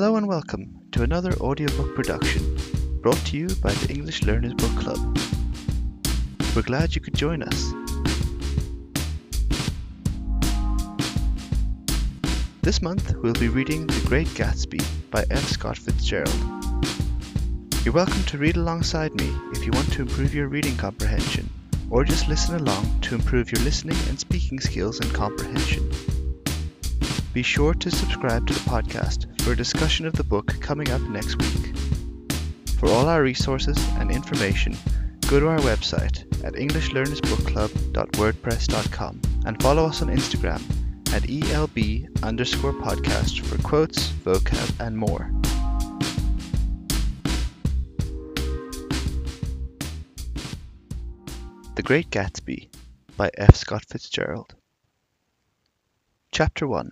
Hello and welcome to another audiobook production brought to you by the English Learners Book Club. We're glad you could join us. This month we'll be reading The Great Gatsby by F. Scott Fitzgerald. You're welcome to read alongside me if you want to improve your reading comprehension, or just listen along to improve your listening and speaking skills and comprehension. Be sure to subscribe to the podcast for a discussion of the book coming up next week. For all our resources and information, go to our website at englishlearnersbookclub.wordpress.com and follow us on Instagram at ELB underscore podcast for quotes, vocab, and more. The Great Gatsby by F. Scott Fitzgerald. Chapter 1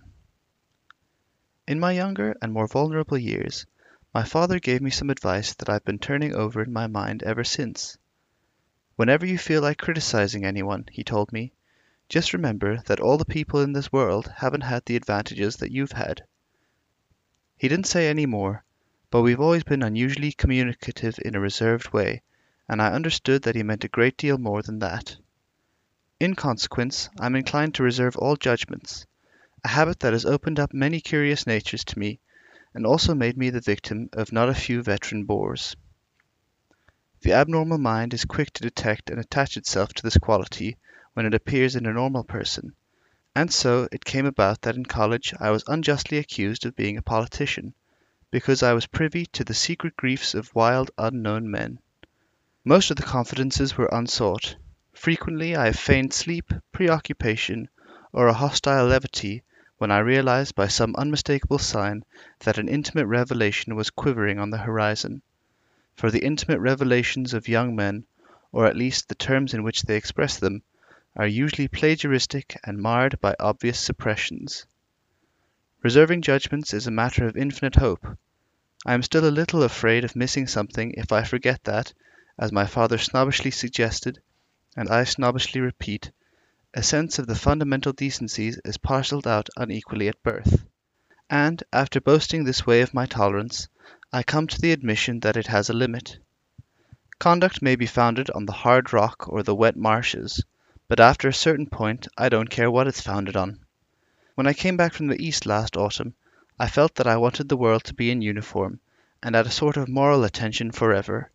In my younger and more vulnerable years, my father gave me some advice that I've been turning over in my mind ever since. Whenever you feel like criticizing anyone, he told me, just remember that all the people in this world haven't had the advantages that you've had. He didn't say any more, but we've always been unusually communicative in a reserved way, and I understood that he meant a great deal more than that. In consequence, I'm inclined to reserve all judgments, a habit that has opened up many curious natures to me, and also made me the victim of not a few veteran bores. The abnormal mind is quick to detect and attach itself to this quality when it appears in a normal person, and so it came about that in college I was unjustly accused of being a politician, because I was privy to the secret griefs of wild unknown men. Most of the confidences were unsought. Frequently I have feigned sleep, preoccupation, or a hostile levity when I realized by some unmistakable sign that an intimate revelation was quivering on the horizon. For the intimate revelations of young men, or at least the terms in which they express them, are usually plagiaristic and marred by obvious suppressions. Reserving judgments is a matter of infinite hope. I am still a little afraid of missing something if I forget that, as my father snobbishly suggested, and I snobbishly repeat, a sense of the fundamental decencies is parcelled out unequally at birth. And, after boasting this way of my tolerance, I come to the admission that it has a limit. Conduct may be founded on the hard rock or the wet marshes, but after a certain point I don't care what it's founded on. When I came back from the East last autumn, I felt that I wanted the world to be in uniform, and at a sort of moral attention forever.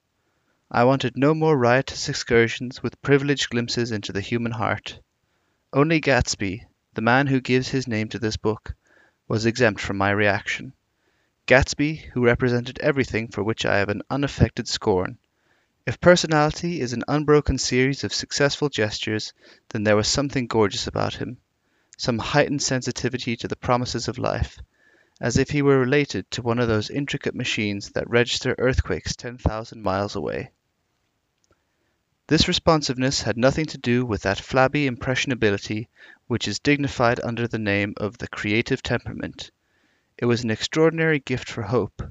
I wanted no more riotous excursions with privileged glimpses into the human heart. Only Gatsby, the man who gives his name to this book, was exempt from my reaction. Gatsby, who represented everything for which I have an unaffected scorn. If personality is an unbroken series of successful gestures, then there was something gorgeous about him, some heightened sensitivity to the promises of life, as if he were related to one of those intricate machines that register earthquakes 10,000 miles away. This responsiveness had nothing to do with that flabby impressionability which is dignified under the name of the creative temperament. It was an extraordinary gift for hope,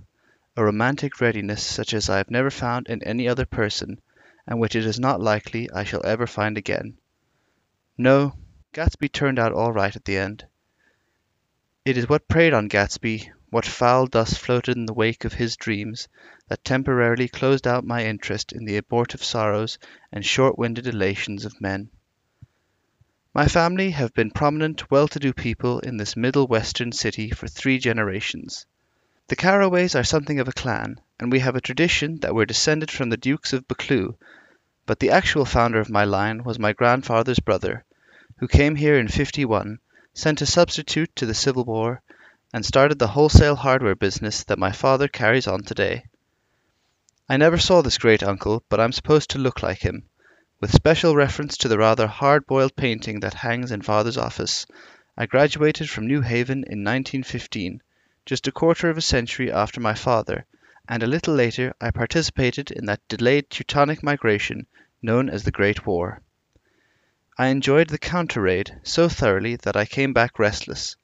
a romantic readiness such as I have never found in any other person, and which it is not likely I shall ever find again. No, Gatsby turned out all right at the end. It is what preyed on Gatsby, what foul dust floated in the wake of his dreams, that temporarily closed out my interest in the abortive sorrows and short-winded elations of men. My family have been prominent, well-to-do people in this middle western city for three generations. The Carraways are something of a clan, and we have a tradition that we're descended from the Dukes of Buccleuch, but the actual founder of my line was my grandfather's brother, who came here in '51, sent a substitute to the Civil War, and started the wholesale hardware business that my father carries on today. I never saw this great uncle, but I'm supposed to look like him, with special reference to the rather hard-boiled painting that hangs in father's office. I graduated from New Haven in 1915 just a quarter of a century after my father, and a little later I participated in that delayed Teutonic migration known as the Great War. I enjoyed the counter raid so thoroughly that I came back restless.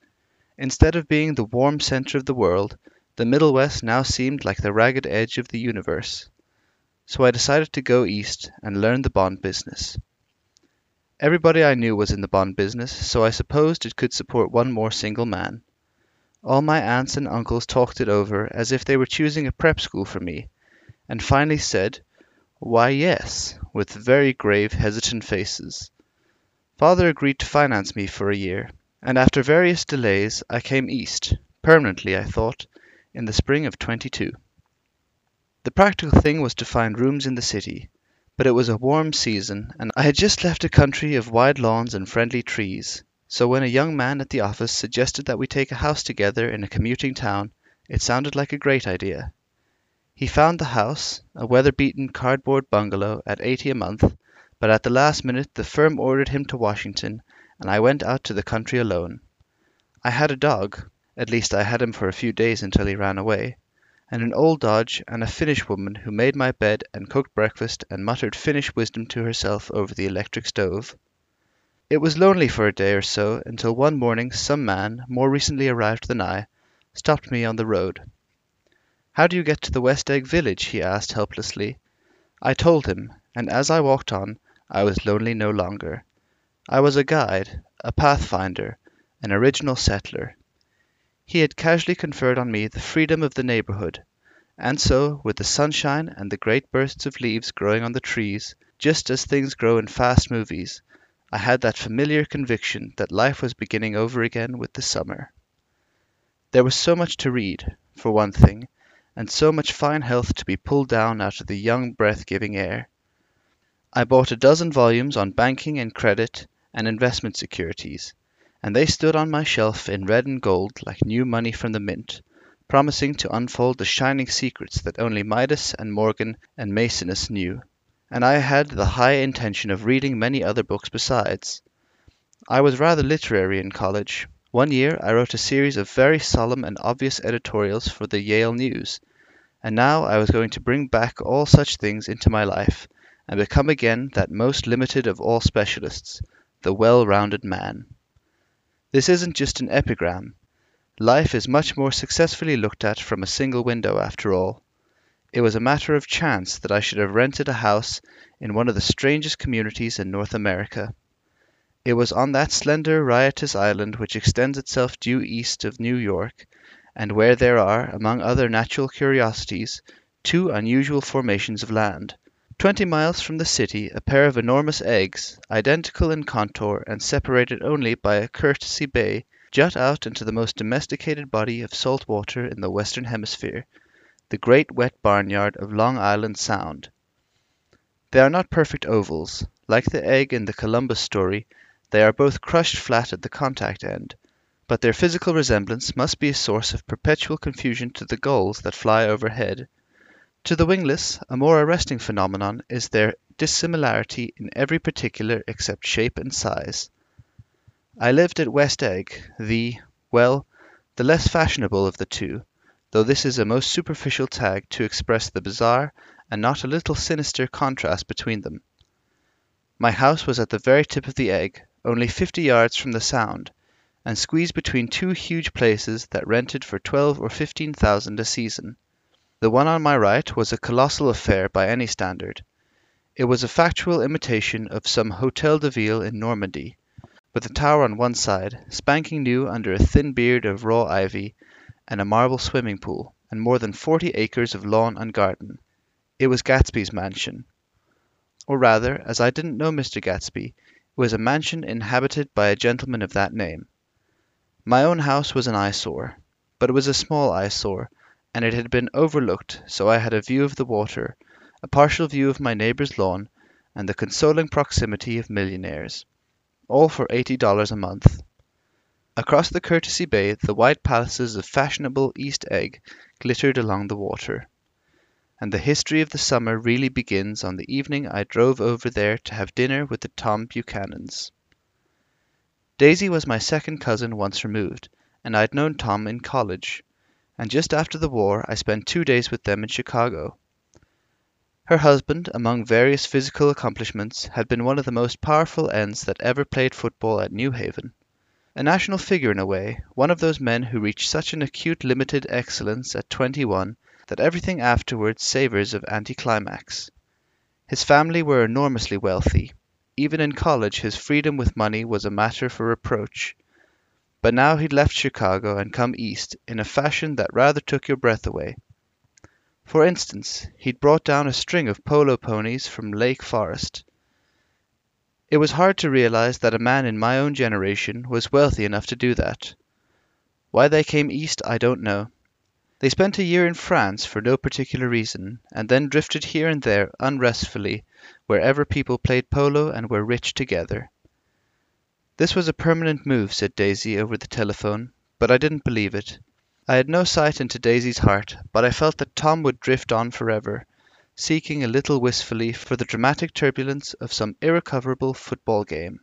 Instead of being the warm center of the world, the Middle West now seemed like the ragged edge of the universe. So I decided to go east and learn the bond business. Everybody I knew was in the bond business, so I supposed it could support one more single man. All my aunts and uncles talked it over as if they were choosing a prep school for me, and finally said, "Why, yes," with very grave, hesitant faces. Father agreed to finance me for a year, and after various delays I came East, permanently I thought, in the spring of '22. The practical thing was to find rooms in the city, but it was a warm season, and I had just left a country of wide lawns and friendly trees, so when a young man at the office suggested that we take a house together in a commuting town, it sounded like a great idea. He found the house, a weather beaten cardboard bungalow, at eighty a month, but at the last minute the firm ordered him to Washington, and I went out to the country alone. I had a dog at least I had him for a few days until he ran away and an old Dodge and a Finnish woman who made my bed and cooked breakfast and muttered Finnish wisdom to herself over the electric stove. It was lonely for a day or so until one morning some man, more recently arrived than I, stopped me on the road. "How do you get to the West Egg village?" he asked helplessly. I told him, and as I walked on I was lonely no longer. I was a guide, a pathfinder, an original settler. He had casually conferred on me the freedom of the neighborhood, and so, with the sunshine and the great bursts of leaves growing on the trees, just as things grow in fast movies, I had that familiar conviction that life was beginning over again with the summer. There was so much to read, for one thing and so much fine health to be pulled down out of the young breath giving air. I bought a dozen volumes on banking and credit and investment securities, and they stood on my shelf in red and gold like new money from the mint, promising to unfold the shining secrets that only Midas and Morgan and Maecenas knew. And I had the high intention of reading many other books besides. I was rather literary in college. One year I wrote a series of very solemn and obvious editorials for the Yale News, and now I was going to bring back all such things into my life, and become again that most limited of all specialists, the well rounded man. This isn't just an epigram. Life is much more successfully looked at from a single window, after all. It was a matter of chance that I should have rented a house in one of the strangest communities in North America. It was on that slender, riotous island which extends itself due east of New York and where there are, among other natural curiosities, two unusual formations of land. Twenty miles from the city a pair of enormous eggs, identical in contour and separated only by a courtesy bay, jut out into the most domesticated body of salt water in the Western Hemisphere, the great wet barnyard of Long Island Sound. They are not perfect ovals. Like the egg in the Columbus story, they are both crushed flat at the contact end, but their physical resemblance must be a source of perpetual confusion to the gulls that fly overhead. To the wingless, a more arresting phenomenon is their dissimilarity in every particular except shape and size. I lived at West Egg, the well, the less fashionable of the two, though this is a most superficial tag to express the bizarre and not a little sinister contrast between them. My house was at the very tip of the egg, only fifty yards from the Sound, and squeezed between two huge places that rented for twelve or fifteen thousand a season. The one on my right was a colossal affair by any standard. It was a factual imitation of some Hotel de Ville in Normandy, with a tower on one side, spanking new under a thin beard of raw ivy, and a marble swimming pool, and more than forty acres of lawn and garden. It was Gatsby's mansion. Or rather, as I didn't know Mr. Gatsby, it was a mansion inhabited by a gentleman of that name. My own house was an eyesore, but it was a small eyesore, and it had been overlooked, so I had a view of the water, a partial view of my neighbor's lawn, and the consoling proximity of millionaires. All for eighty dollars a month. Across the Courtesy Bay the white palaces of fashionable East Egg glittered along the water. And the history of the summer really begins on the evening I drove over there to have dinner with the Tom Buchanans. Daisy was my second cousin once removed, and I'd known Tom in college, and just after the war I spent two days with them in Chicago. Her husband, among various physical accomplishments, had been one of the most powerful ends that ever played football at New Haven. A national figure in a way, one of those men who reach such an acute limited excellence at twenty one that everything afterwards savours of anticlimax. His family were enormously wealthy, even in college his freedom with money was a matter for reproach. But now he'd left Chicago and come east in a fashion that rather took your breath away. For instance, he'd brought down a string of polo ponies from Lake Forest. It was hard to realize that a man in my own generation was wealthy enough to do that. Why they came east I don't know. They spent a year in France for no particular reason, and then drifted here and there unrestfully wherever people played polo and were rich together. This was a permanent move, said Daisy over the telephone, but I didn't believe it. I had no sight into Daisy's heart, but I felt that Tom would drift on forever, seeking a little wistfully for the dramatic turbulence of some irrecoverable football game.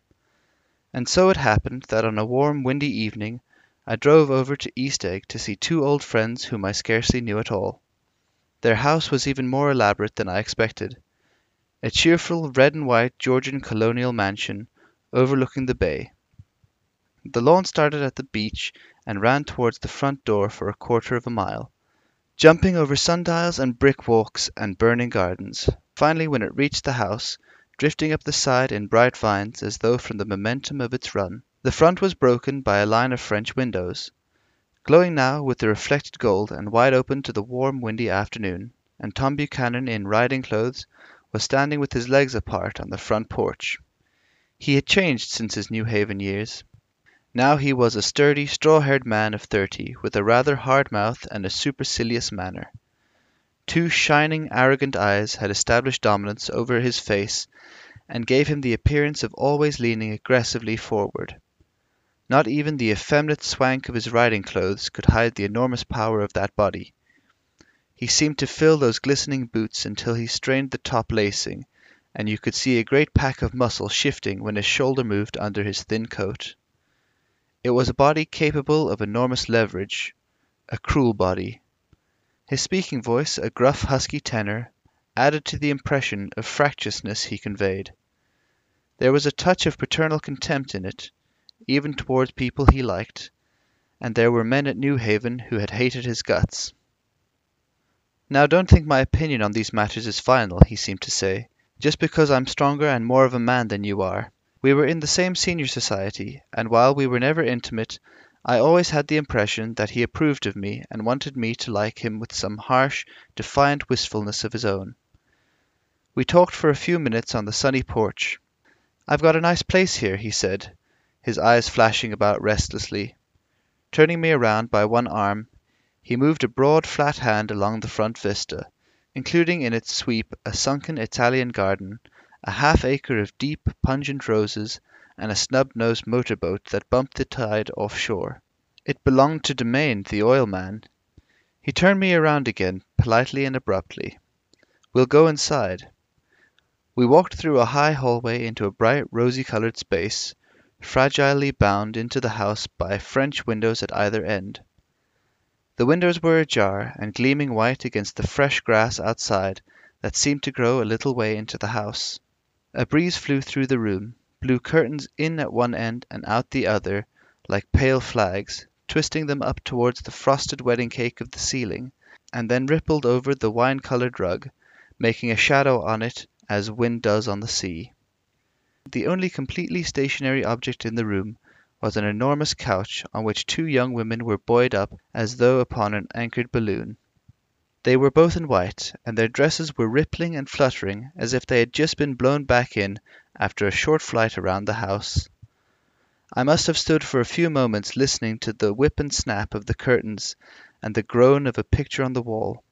And so it happened that on a warm, windy evening I drove over to East Egg to see two old friends whom I scarcely knew at all. Their house was even more elaborate than I expected. A cheerful red and white Georgian colonial mansion overlooking the bay. The lawn started at the beach and ran towards the front door for a quarter of a mile, jumping over sundials and brick walks and burning gardens. Finally, when it reached the house, drifting up the side in bright vines as though from the momentum of its run, the front was broken by a line of French windows, glowing now with the reflected gold and wide open to the warm windy afternoon, and Tom Buchanan in riding clothes was standing with his legs apart on the front porch. He had changed since his New Haven years. Now he was a sturdy, straw-haired man of thirty, with a rather hard mouth and a supercilious manner. Two shining, arrogant eyes had established dominance over his face and gave him the appearance of always leaning aggressively forward. Not even the effeminate swank of his riding clothes could hide the enormous power of that body. He seemed to fill those glistening boots until he strained the top lacing, and you could see a great pack of muscle shifting when his shoulder moved under his thin coat. It was a body capable of enormous leverage, a cruel body. His speaking voice, a gruff, husky tenor, added to the impression of fractiousness he conveyed. There was a touch of paternal contempt in it, even towards people he liked, and there were men at New Haven who had hated his guts. Now don't think my opinion on these matters is final, he seemed to say, just because I'm stronger and more of a man than you are. We were in the same senior society, and while we were never intimate, I always had the impression that he approved of me and wanted me to like him with some harsh, defiant wistfulness of his own. We talked for a few minutes on the sunny porch. I've got a nice place here, he said, his eyes flashing about restlessly. Turning me around by one arm, he moved a broad flat hand along the front vista, including in its sweep a sunken Italian garden, a half acre of deep, pungent roses, and a snub-nosed motor boat that bumped the tide offshore. It belonged to Demaine, the oil man. He turned me around again, politely and abruptly. We'll go inside. We walked through a high hallway into a bright, rosy-colored space, fragilely bound into the house by French windows at either end. The windows were ajar and gleaming white against the fresh grass outside that seemed to grow a little way into the house. A breeze flew through the room, blew curtains in at one end and out the other like pale flags, twisting them up towards the frosted wedding cake of the ceiling, and then rippled over the wine-coloured rug, making a shadow on it as wind does on the sea. The only completely stationary object in the room was an enormous couch on which two young women were buoyed up as though upon an anchored balloon. They were both in white, and their dresses were rippling and fluttering as if they had just been blown back in after a short flight around the house. I must have stood for a few moments listening to the whip and snap of the curtains and the groan of a picture on the wall.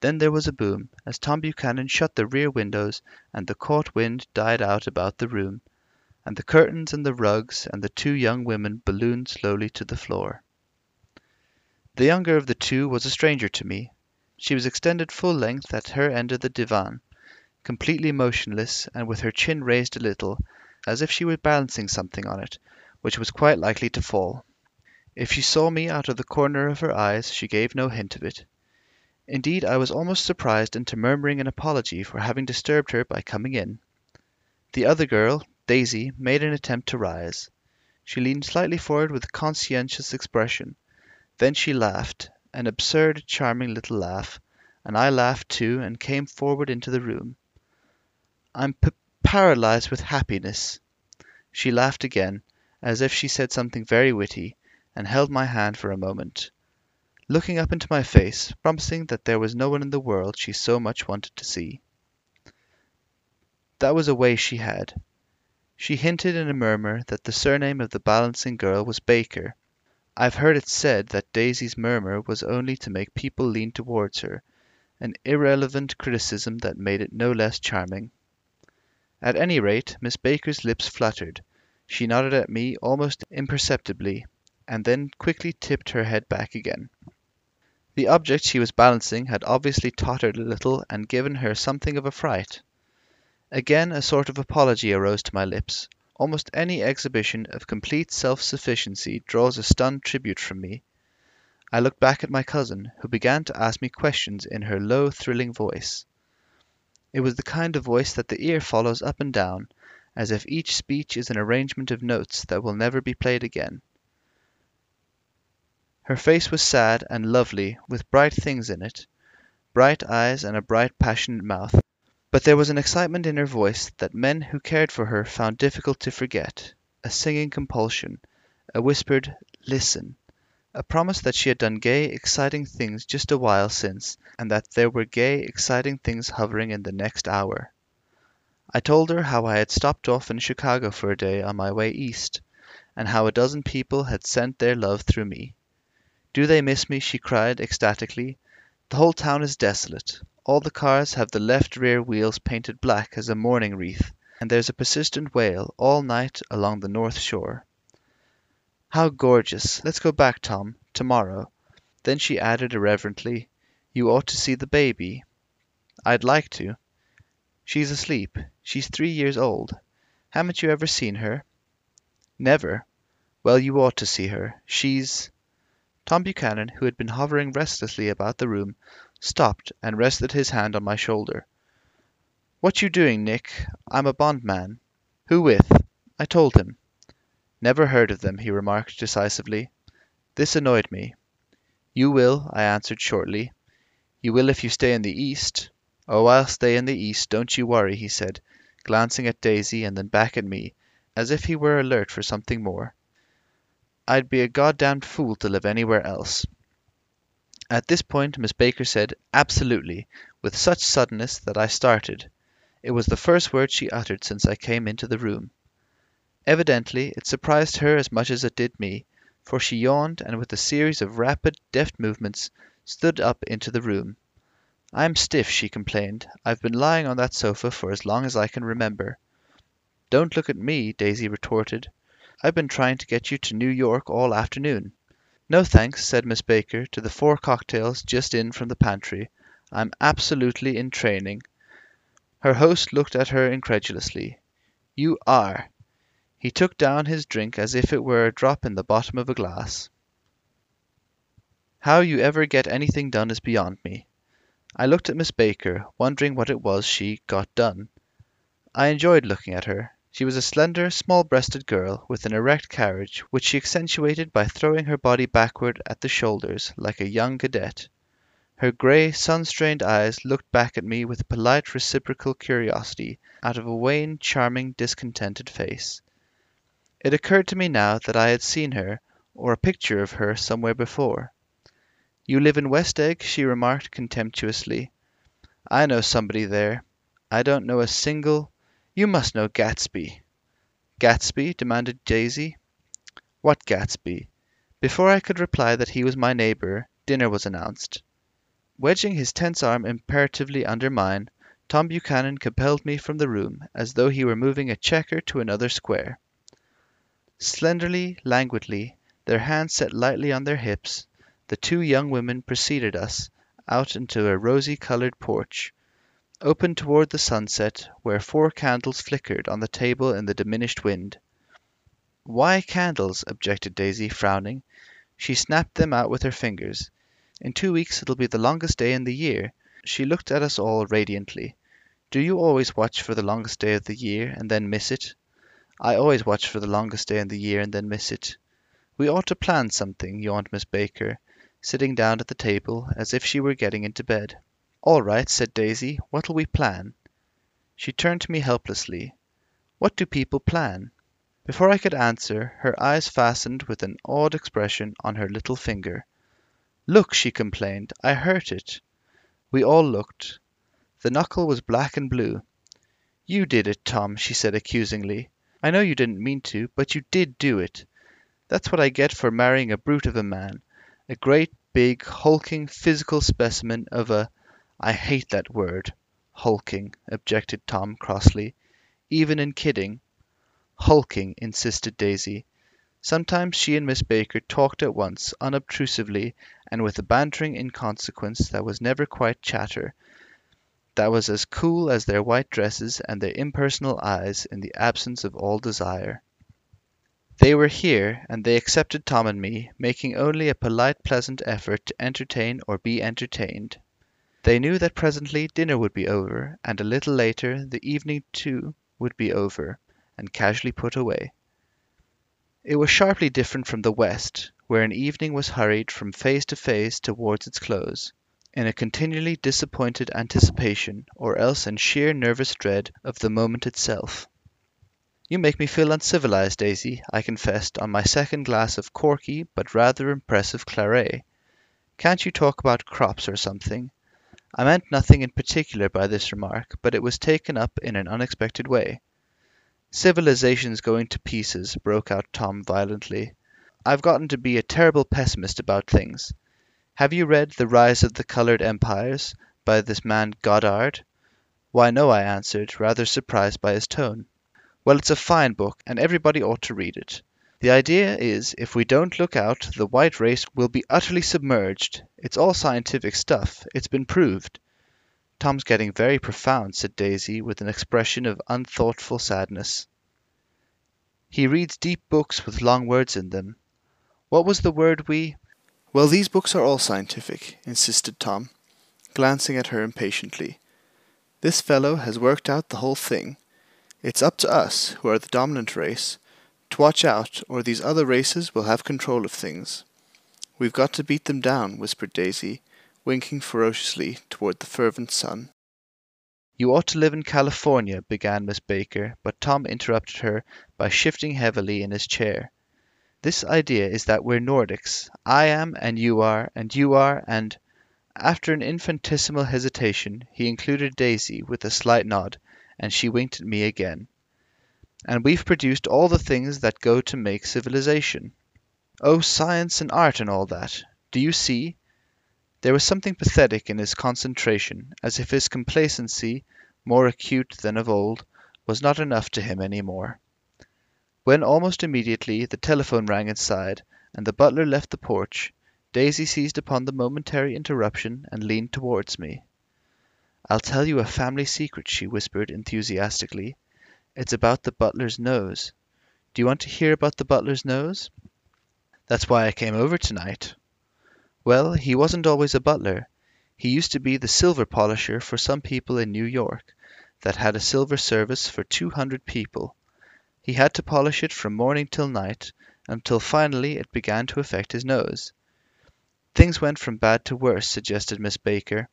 Then there was a boom, as Tom Buchanan shut the rear windows and the caught wind died out about the room, and the curtains and the rugs and the two young women ballooned slowly to the floor. The younger of the two was a stranger to me. She was extended full length at her end of the divan, completely motionless and with her chin raised a little, as if she were balancing something on it, which was quite likely to fall. If she saw me out of the corner of her eyes she gave no hint of it. Indeed, I was almost surprised into murmuring an apology for having disturbed her by coming in. The other girl, Daisy, made an attempt to rise. She leaned slightly forward with a conscientious expression. Then she laughed, an absurd, charming little laugh, and I laughed too and came forward into the room. I'm p- paralyzed with happiness. She laughed again, as if she said something very witty, and held my hand for a moment, looking up into my face, promising that there was no one in the world she so much wanted to see. That was a way she had. She hinted in a murmur that the surname of the balancing girl was Baker. I've heard it said that Daisy's murmur was only to make people lean towards her, an irrelevant criticism that made it no less charming. At any rate, Miss Baker's lips fluttered. She nodded at me almost imperceptibly, and then quickly tipped her head back again. The object she was balancing had obviously tottered a little and given her something of a fright. Again a sort of apology arose to my lips. Almost any exhibition of complete self sufficiency draws a stunned tribute from me. I looked back at my cousin, who began to ask me questions in her low, thrilling voice. It was the kind of voice that the ear follows up and down, as if each speech is an arrangement of notes that will never be played again. Her face was sad and lovely, with bright things in it bright eyes and a bright, passionate mouth. But there was an excitement in her voice that men who cared for her found difficult to forget, a singing compulsion, a whispered "Listen," a promise that she had done gay, exciting things just a while since, and that there were gay, exciting things hovering in the next hour. I told her how I had stopped off in Chicago for a day on my way east, and how a dozen people had sent their love through me. Do they miss me? she cried ecstatically. The whole town is desolate. All the cars have the left rear wheels painted black as a mourning wreath, and there's a persistent wail all night along the north shore. How gorgeous! Let's go back, Tom, to morrow. Then she added irreverently, You ought to see the baby. I'd like to. She's asleep. She's three years old. Haven't you ever seen her? Never. Well, you ought to see her. She's Tom Buchanan, who had been hovering restlessly about the room, stopped and rested his hand on my shoulder. "What you doing, Nick? I'm a bondman." "Who with?" I told him. "Never heard of them," he remarked decisively. This annoyed me. "You will," I answered shortly. "You will if you stay in the East." "Oh, I'll stay in the East, don't you worry," he said, glancing at Daisy and then back at me, as if he were alert for something more. "I'd be a goddamned fool to live anywhere else. At this point Miss Baker said "Absolutely," with such suddenness that I started. It was the first word she uttered since I came into the room. Evidently it surprised her as much as it did me, for she yawned and with a series of rapid, deft movements stood up into the room. "I'm stiff," she complained. "I've been lying on that sofa for as long as I can remember." "Don't look at me," Daisy retorted. "I've been trying to get you to New York all afternoon. "No, thanks," said Miss Baker to the four cocktails just in from the pantry. "I'm absolutely in training." Her host looked at her incredulously. "You are!" He took down his drink as if it were a drop in the bottom of a glass. How you ever get anything done is beyond me. I looked at Miss Baker, wondering what it was she "got done." I enjoyed looking at her. She was a slender, small breasted girl, with an erect carriage, which she accentuated by throwing her body backward at the shoulders, like a young cadet. Her grey, sun strained eyes looked back at me with polite reciprocal curiosity out of a wan, charming, discontented face. It occurred to me now that I had seen her, or a picture of her, somewhere before. "You live in West Egg?" she remarked contemptuously. "I know somebody there. I don't know a single you must know Gatsby." "Gatsby?" demanded Daisy. "What Gatsby?" Before I could reply that he was my neighbour, dinner was announced. Wedging his tense arm imperatively under mine, Tom Buchanan compelled me from the room as though he were moving a checker to another square. Slenderly, languidly, their hands set lightly on their hips, the two young women preceded us out into a rosy coloured porch, open toward the sunset, where four candles flickered on the table in the diminished wind. "Why candles?" objected Daisy, frowning. She snapped them out with her fingers. "In two weeks it'll be the longest day in the year." She looked at us all radiantly. "Do you always watch for the longest day of the year, and then miss it? I always watch for the longest day in the year, and then miss it. We ought to plan something," yawned Miss Baker, sitting down at the table as if she were getting into bed. "All right," said Daisy. "What'll we plan?" She turned to me helplessly. "What do people plan?" Before I could answer, her eyes fastened with an odd expression on her little finger. "Look!" she complained. "I hurt it." We all looked. The knuckle was black and blue. "You did it, Tom," she said accusingly. "I know you didn't mean to, but you did do it. That's what I get for marrying a brute of a man a great, big, hulking, physical specimen of a I hate that word, hulking," objected Tom crossly. "Even in kidding." "Hulking," insisted Daisy. Sometimes she and Miss Baker talked at once, unobtrusively, and with a bantering inconsequence that was never quite chatter, that was as cool as their white dresses and their impersonal eyes in the absence of all desire. They were here, and they accepted Tom and me, making only a polite pleasant effort to entertain or be entertained. They knew that presently dinner would be over, and a little later the evening too would be over and casually put away. It was sharply different from the West, where an evening was hurried from phase to phase towards its close, in a continually disappointed anticipation, or else in sheer nervous dread of the moment itself. "You make me feel uncivilized, Daisy," I confessed on my second glass of corky but rather impressive claret. "Can't you talk about crops or something?" I meant nothing in particular by this remark, but it was taken up in an unexpected way. "Civilization's going to pieces," broke out Tom violently. "I've gotten to be a terrible pessimist about things. Have you read The Rise of the Colored Empires, by this man Goddard?" "Why, no," I answered, rather surprised by his tone. "Well, it's a fine book, and everybody ought to read it. The idea is if we don't look out the white race will be utterly submerged. It's all scientific stuff. It's been proved. Tom's getting very profound, said Daisy, with an expression of unthoughtful sadness. He reads deep books with long words in them. What was the word we. Well, these books are all scientific, insisted Tom, glancing at her impatiently. This fellow has worked out the whole thing. It's up to us, who are the dominant race, to watch out, or these other races will have control of things. We've got to beat them down, whispered Daisy, winking ferociously toward the fervent sun. You ought to live in California, began Miss Baker, but Tom interrupted her by shifting heavily in his chair. This idea is that we're Nordics. I am, and you are, and you are, and after an infinitesimal hesitation he included Daisy with a slight nod, and she winked at me again. And we've produced all the things that go to make civilization. Oh, science and art and all that. Do you see? There was something pathetic in his concentration, as if his complacency, more acute than of old, was not enough to him any more. When almost immediately the telephone rang inside, and the butler left the porch, Daisy seized upon the momentary interruption and leaned towards me. "I'll tell you a family secret," she whispered enthusiastically. "It's about the butler's nose. Do you want to hear about the butler's nose?" "That's why I came over tonight. Well, he wasn't always a butler. He used to be the silver polisher for some people in New York that had a silver service for two hundred people. He had to polish it from morning till night, until finally it began to affect his nose. Things went from bad to worse, suggested Miss Baker.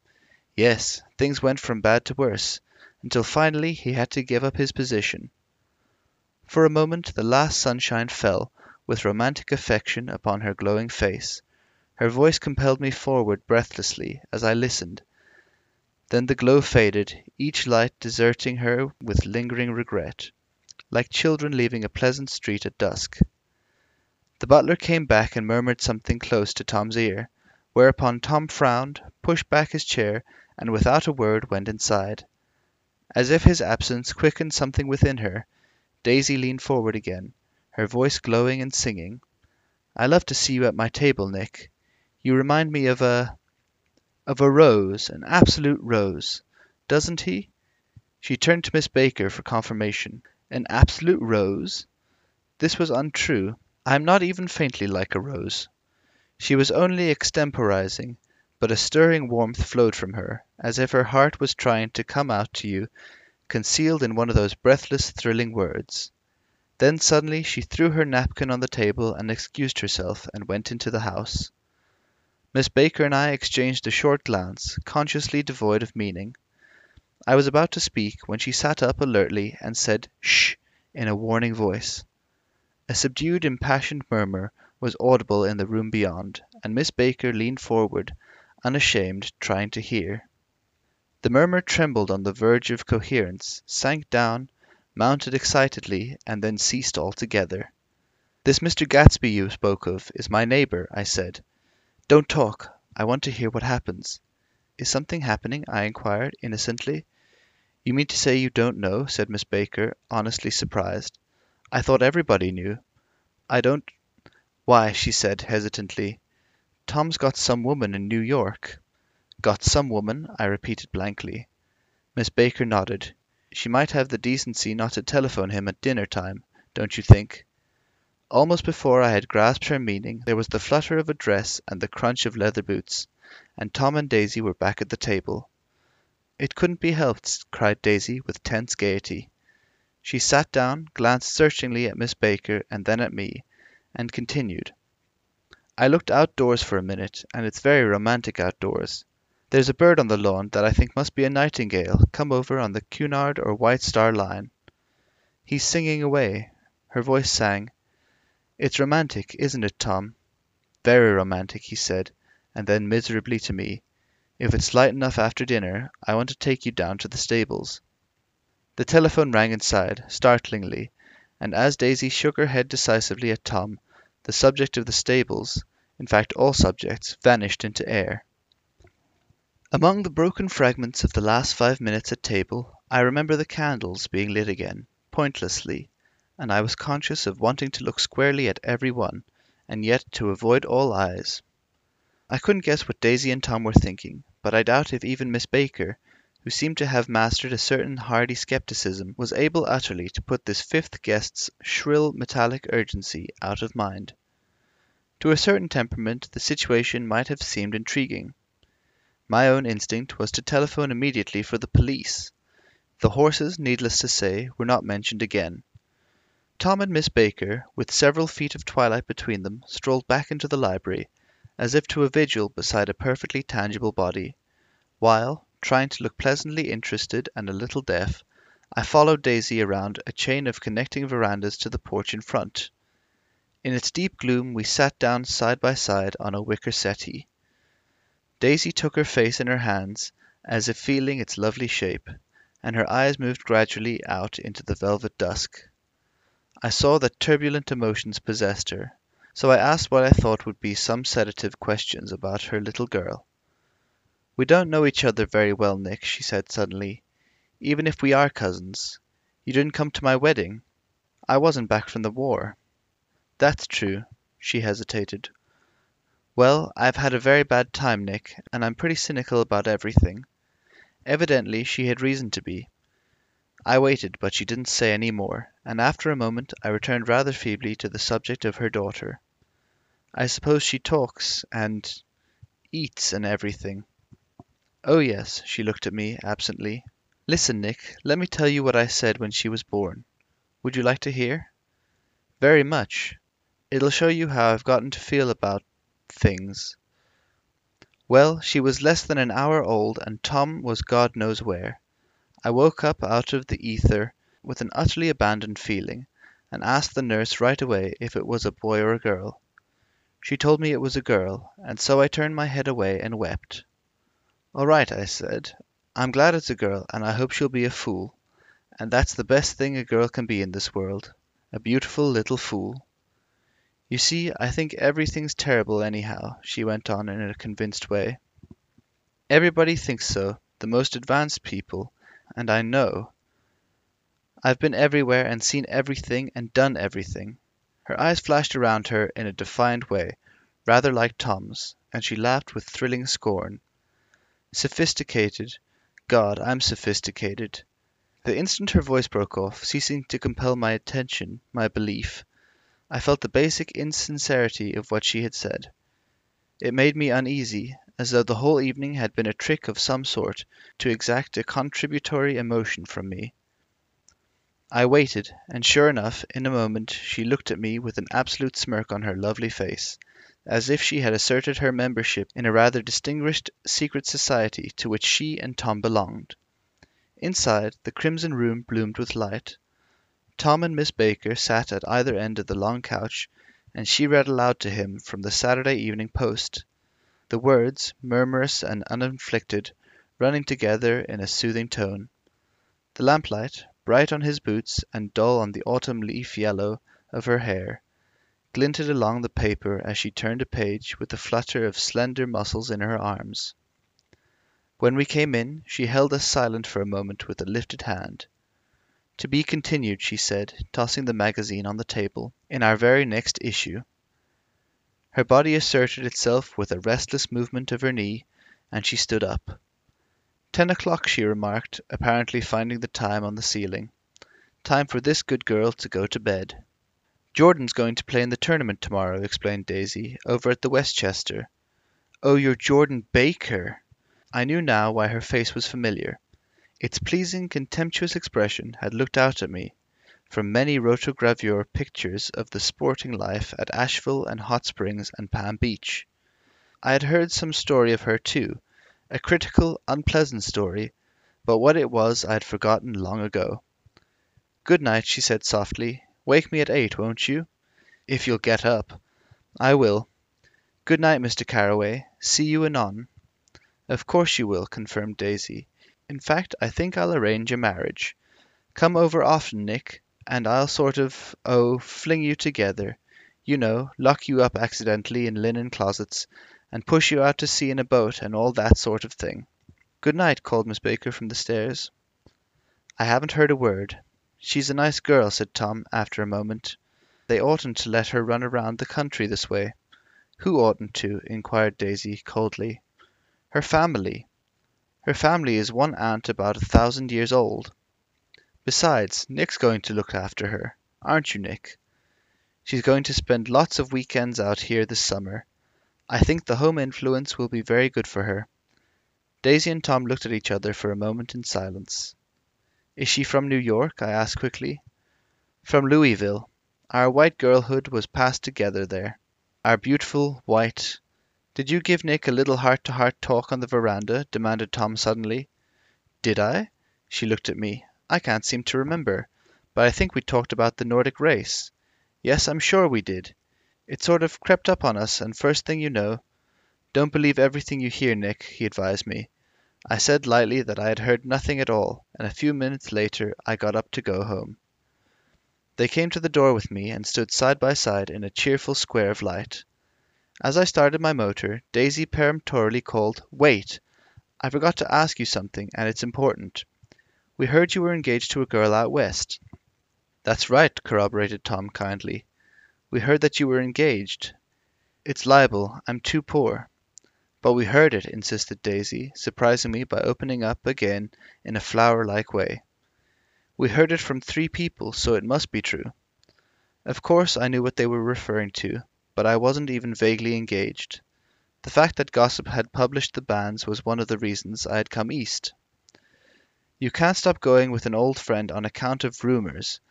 Yes, things went from bad to worse, until finally he had to give up his position. For a moment the last sunshine fell with romantic affection upon her glowing face. Her voice compelled me forward breathlessly as I listened. Then the glow faded, each light deserting her with lingering regret, like children leaving a pleasant street at dusk. The butler came back and murmured something close to Tom's ear, whereupon Tom frowned, pushed back his chair, and without a word went inside. As if his absence quickened something within her, Daisy leaned forward again, her voice glowing and singing. I love to see you at my table, Nick. You remind me of a of a rose, an absolute rose. Doesn't he?" She turned to Miss Baker for confirmation. "An absolute rose?" This was untrue. I am not even faintly like a rose. She was only extemporizing, but a stirring warmth flowed from her, as if her heart was trying to come out to you, concealed in one of those breathless, thrilling words. Then suddenly she threw her napkin on the table and excused herself, and went into the house. Miss Baker and I exchanged a short glance, consciously devoid of meaning. I was about to speak when she sat up alertly and said "Sh!" in a warning voice. A subdued, impassioned murmur was audible in the room beyond, and Miss Baker leaned forward, unashamed, trying to hear. The murmur trembled on the verge of coherence, sank down, mounted excitedly, and then ceased altogether. "This Mr. Gatsby you spoke of is my neighbor," I said. "Don't talk. I want to hear what happens." "Is something happening?" I inquired, innocently. "You mean to say you don't know?" said Miss Baker, honestly surprised. "I thought everybody knew. I don't Why," she said, hesitantly, "Tom's got some woman in New York." "Got some woman?" I repeated blankly. Miss Baker nodded. "She might have the decency not to telephone him at dinner time, don't you think?" Almost before I had grasped her meaning there was the flutter of a dress and the crunch of leather boots, and Tom and Daisy were back at the table. "It couldn't be helped," cried Daisy, with tense gaiety. She sat down, glanced searchingly at Miss Baker and then at me, and continued: "I looked outdoors for a minute, and it's very romantic outdoors. There's a bird on the lawn that I think must be a nightingale come over on the Cunard or White Star Line. He's singing away." Her voice sang. "It's romantic, isn't it, Tom?" "Very romantic," he said, and then miserably to me, "If it's light enough after dinner, I want to take you down to the stables." The telephone rang inside, startlingly, and as Daisy shook her head decisively at Tom, the subject of the stables, in fact all subjects, vanished into air. Among the broken fragments of the last five minutes at table, I remember the candles being lit again, pointlessly, and I was conscious of wanting to look squarely at every one, and yet to avoid all eyes. I couldn't guess what Daisy and Tom were thinking, but I doubt if even Miss Baker, who seemed to have mastered a certain hardy skepticism, was able utterly to put this fifth guest's shrill metallic urgency out of mind. To a certain temperament the situation might have seemed intriguing. My own instinct was to telephone immediately for the police. The horses, needless to say, were not mentioned again. Tom and Miss Baker, with several feet of twilight between them, strolled back into the library, as if to a vigil beside a perfectly tangible body, while, trying to look pleasantly interested and a little deaf, I followed Daisy around a chain of connecting verandas to the porch in front. In its deep gloom we sat down side by side on a wicker settee. Daisy took her face in her hands, as if feeling its lovely shape, and her eyes moved gradually out into the velvet dusk. I saw that turbulent emotions possessed her, so I asked what I thought would be some sedative questions about her little girl. "We don't know each other very well, Nick," she said suddenly, "even if we are cousins. You didn't come to my wedding. I wasn't back from the war." "That's true." She hesitated. "Well, I've had a very bad time, Nick, and I'm pretty cynical about everything." Evidently she had reason to be. I waited, but she didn't say any more, and after a moment I returned rather feebly to the subject of her daughter. "I suppose she talks and eats and everything." "Oh, yes." She looked at me absently. "Listen, Nick, let me tell you what I said when she was born. Would you like to hear?" "Very much. It'll show you how I've gotten to feel about things. Well, she was less than an hour old, and Tom was God knows where. I woke up out of the ether with an utterly abandoned feeling, and asked the nurse right away if it was a boy or a girl. She told me it was a girl, and so I turned my head away and wept. All right, I said, I'm glad it's a girl, and I hope she'll be a fool, and that's the best thing a girl can be in this world, a beautiful little fool. You see, I think everything's terrible anyhow, she went on in a convinced way. Everybody thinks so, the most advanced people, and I know. I've been everywhere and seen everything and done everything. Her eyes flashed around her in a defiant way, rather like Tom's, and she laughed with thrilling scorn. Sophisticated! God, I'm sophisticated! The instant her voice broke off, ceasing to compel my attention, my belief, I felt the basic insincerity of what she had said. It made me uneasy, as though the whole evening had been a trick of some sort to exact a contributory emotion from me. I waited, and sure enough, in a moment she looked at me with an absolute smirk on her lovely face, as if she had asserted her membership in a rather distinguished secret society to which she and Tom belonged. Inside, the crimson room bloomed with light. Tom and Miss Baker sat at either end of the long couch, and she read aloud to him from the Saturday Evening Post, the words, murmurous and uninflected, running together in a soothing tone. The lamplight, bright on his boots and dull on the autumn leaf yellow of her hair, glinted along the paper as she turned a page with a flutter of slender muscles in her arms. When we came in, she held us silent for a moment with a lifted hand. To be continued, she said, tossing the magazine on the table, in our very next issue. Her body asserted itself with a restless movement of her knee, and she stood up. Ten o'clock, she remarked, apparently finding the time on the ceiling. Time for this good girl to go to bed. Jordan's going to play in the tournament tomorrow, explained Daisy, over at the Westchester. Oh, you're Jordan Baker! I knew now why her face was familiar. Its pleasing, contemptuous expression had looked out at me from many rotogravure pictures of the sporting life at Asheville and Hot Springs and Palm Beach. I had heard some story of her too, a critical, unpleasant story, but what it was I had forgotten long ago. Good night, she said softly. Wake me at eight, won't you? If you'll get up. I will. Good night, Mr. Carraway. See you anon. Of course you will, confirmed Daisy. In fact, I think I'll arrange a marriage. Come over often, Nick, and I'll sort of, oh, fling you together. You know, lock you up accidentally in linen closets, and push you out to sea in a boat and all that sort of thing. Good night, called Miss Baker from the stairs. I haven't heard a word. She's a nice girl, said Tom, after a moment. They oughtn't to let her run around the country this way. Who oughtn't to? inquired Daisy coldly. Her family. Her family is one aunt about a thousand years old. Besides, Nick's going to look after her. Aren't you, Nick? She's going to spend lots of weekends out here this summer. I think the home influence will be very good for her. Daisy and Tom looked at each other for a moment in silence. Is she from New York? I asked quickly. From Louisville. Our white girlhood was passed together there. Our beautiful, white, did you give Nick a little heart-to-heart talk on the veranda? demanded Tom suddenly. Did I? She looked at me. I can't seem to remember, but I think we talked about the Nordic race. Yes, I'm sure we did. It sort of crept up on us, and first thing you know... Don't believe everything you hear, Nick, he advised me. I said lightly that I had heard nothing at all, and a few minutes later I got up to go home. They came to the door with me and stood side by side in a cheerful square of light. As I started my motor, Daisy peremptorily called, Wait! I forgot to ask you something, and it's important. We heard you were engaged to a girl out west. That's right, corroborated Tom kindly. We heard that you were engaged. It's libel. I'm too poor. But we heard it, insisted Daisy, surprising me by opening up again in a flower-like way. We heard it from three people, so it must be true. Of course I knew what they were referring to, but I wasn't even vaguely engaged. The fact that gossip had published the banns was one of the reasons I had come east. You can't stop going with an old friend on account of rumours,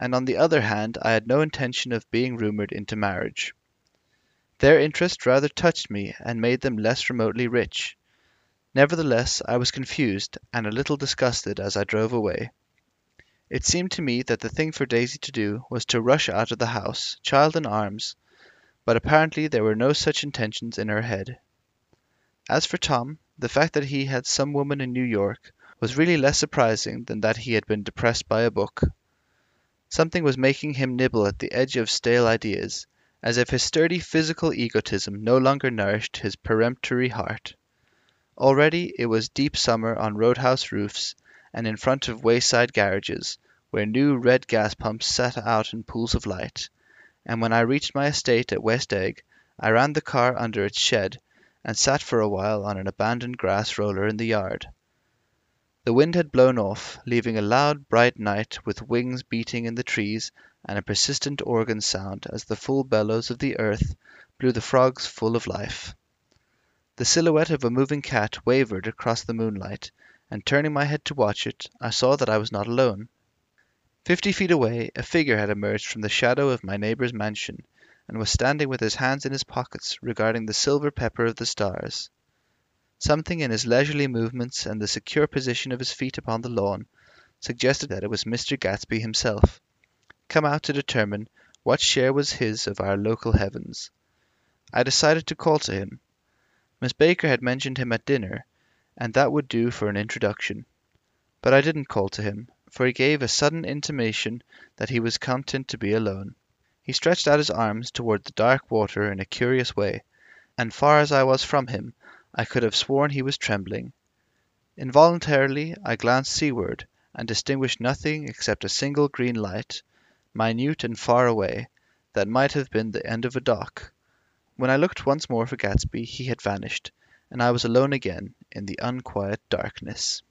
and on the other hand I had no intention of being rumoured into marriage. Their interest rather touched me and made them less remotely rich. Nevertheless, I was confused and a little disgusted as I drove away. It seemed to me that the thing for Daisy to do was to rush out of the house, child in arms, but apparently there were no such intentions in her head. As for Tom, the fact that he had some woman in New York was really less surprising than that he had been depressed by a book. Something was making him nibble at the edge of stale ideas, as if his sturdy physical egotism no longer nourished his peremptory heart. Already it was deep summer on roadhouse roofs and in front of wayside garages, where new red gas pumps sat out in pools of light, and when I reached my estate at West Egg, I ran the car under its shed, and sat for a while on an abandoned grass roller in the yard. The wind had blown off, leaving a loud, bright night with wings beating in the trees and a persistent organ sound as the full bellows of the earth blew the frogs full of life. The silhouette of a moving cat wavered across the moonlight, and turning my head to watch it, I saw that I was not alone. Fifty feet away a figure had emerged from the shadow of my neighbor's mansion, and was standing with his hands in his pockets regarding the silver pepper of the stars. Something in his leisurely movements and the secure position of his feet upon the lawn suggested that it was Mr. Gatsby himself. Come out to determine what share was his of our local heavens. I decided to call to him. Miss Baker had mentioned him at dinner, and that would do for an introduction. But I didn't call to him, for he gave a sudden intimation that he was content to be alone. He stretched out his arms toward the dark water in a curious way, and far as I was from him, I could have sworn he was trembling. Involuntarily I glanced seaward, and distinguished nothing except a single green light, minute and far away, that might have been the end of a dock. When I looked once more for Gatsby he had vanished, and I was alone again in the unquiet darkness.